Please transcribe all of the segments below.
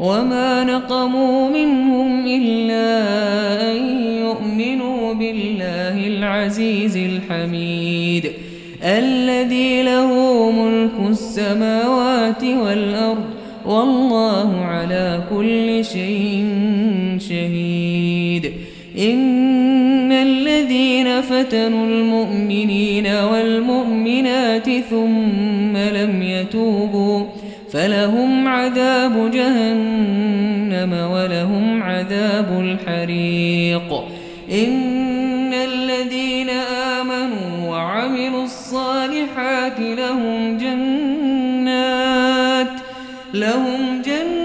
وما نقموا منهم إلا أن يؤمنوا بالله العزيز الحميد الذي له ملك السماوات والأرض والله على كل شيء شهيد إن الذين فتنوا المؤمنين والمؤمنات ثم لم يتوبوا فلهم عذاب جهنم ولهم عذاب الحريق. إن الذين آمنوا وعملوا الصالحات لهم جنات لهم جنات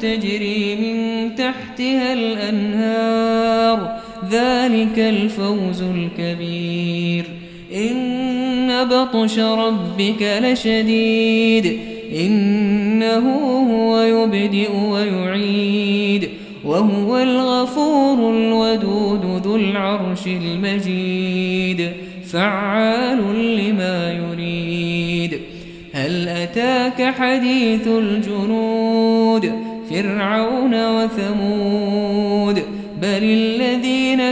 تجري من تحتها الأنهار. ذلك الفوز الكبير. إن بطش ربك لشديد إنه هو يبدئ ويعيد وهو الغفور الودود ذو العرش المجيد فعال لما يريد. هل أتاك حديث الجنود فرعون وثمود؟ بل الذين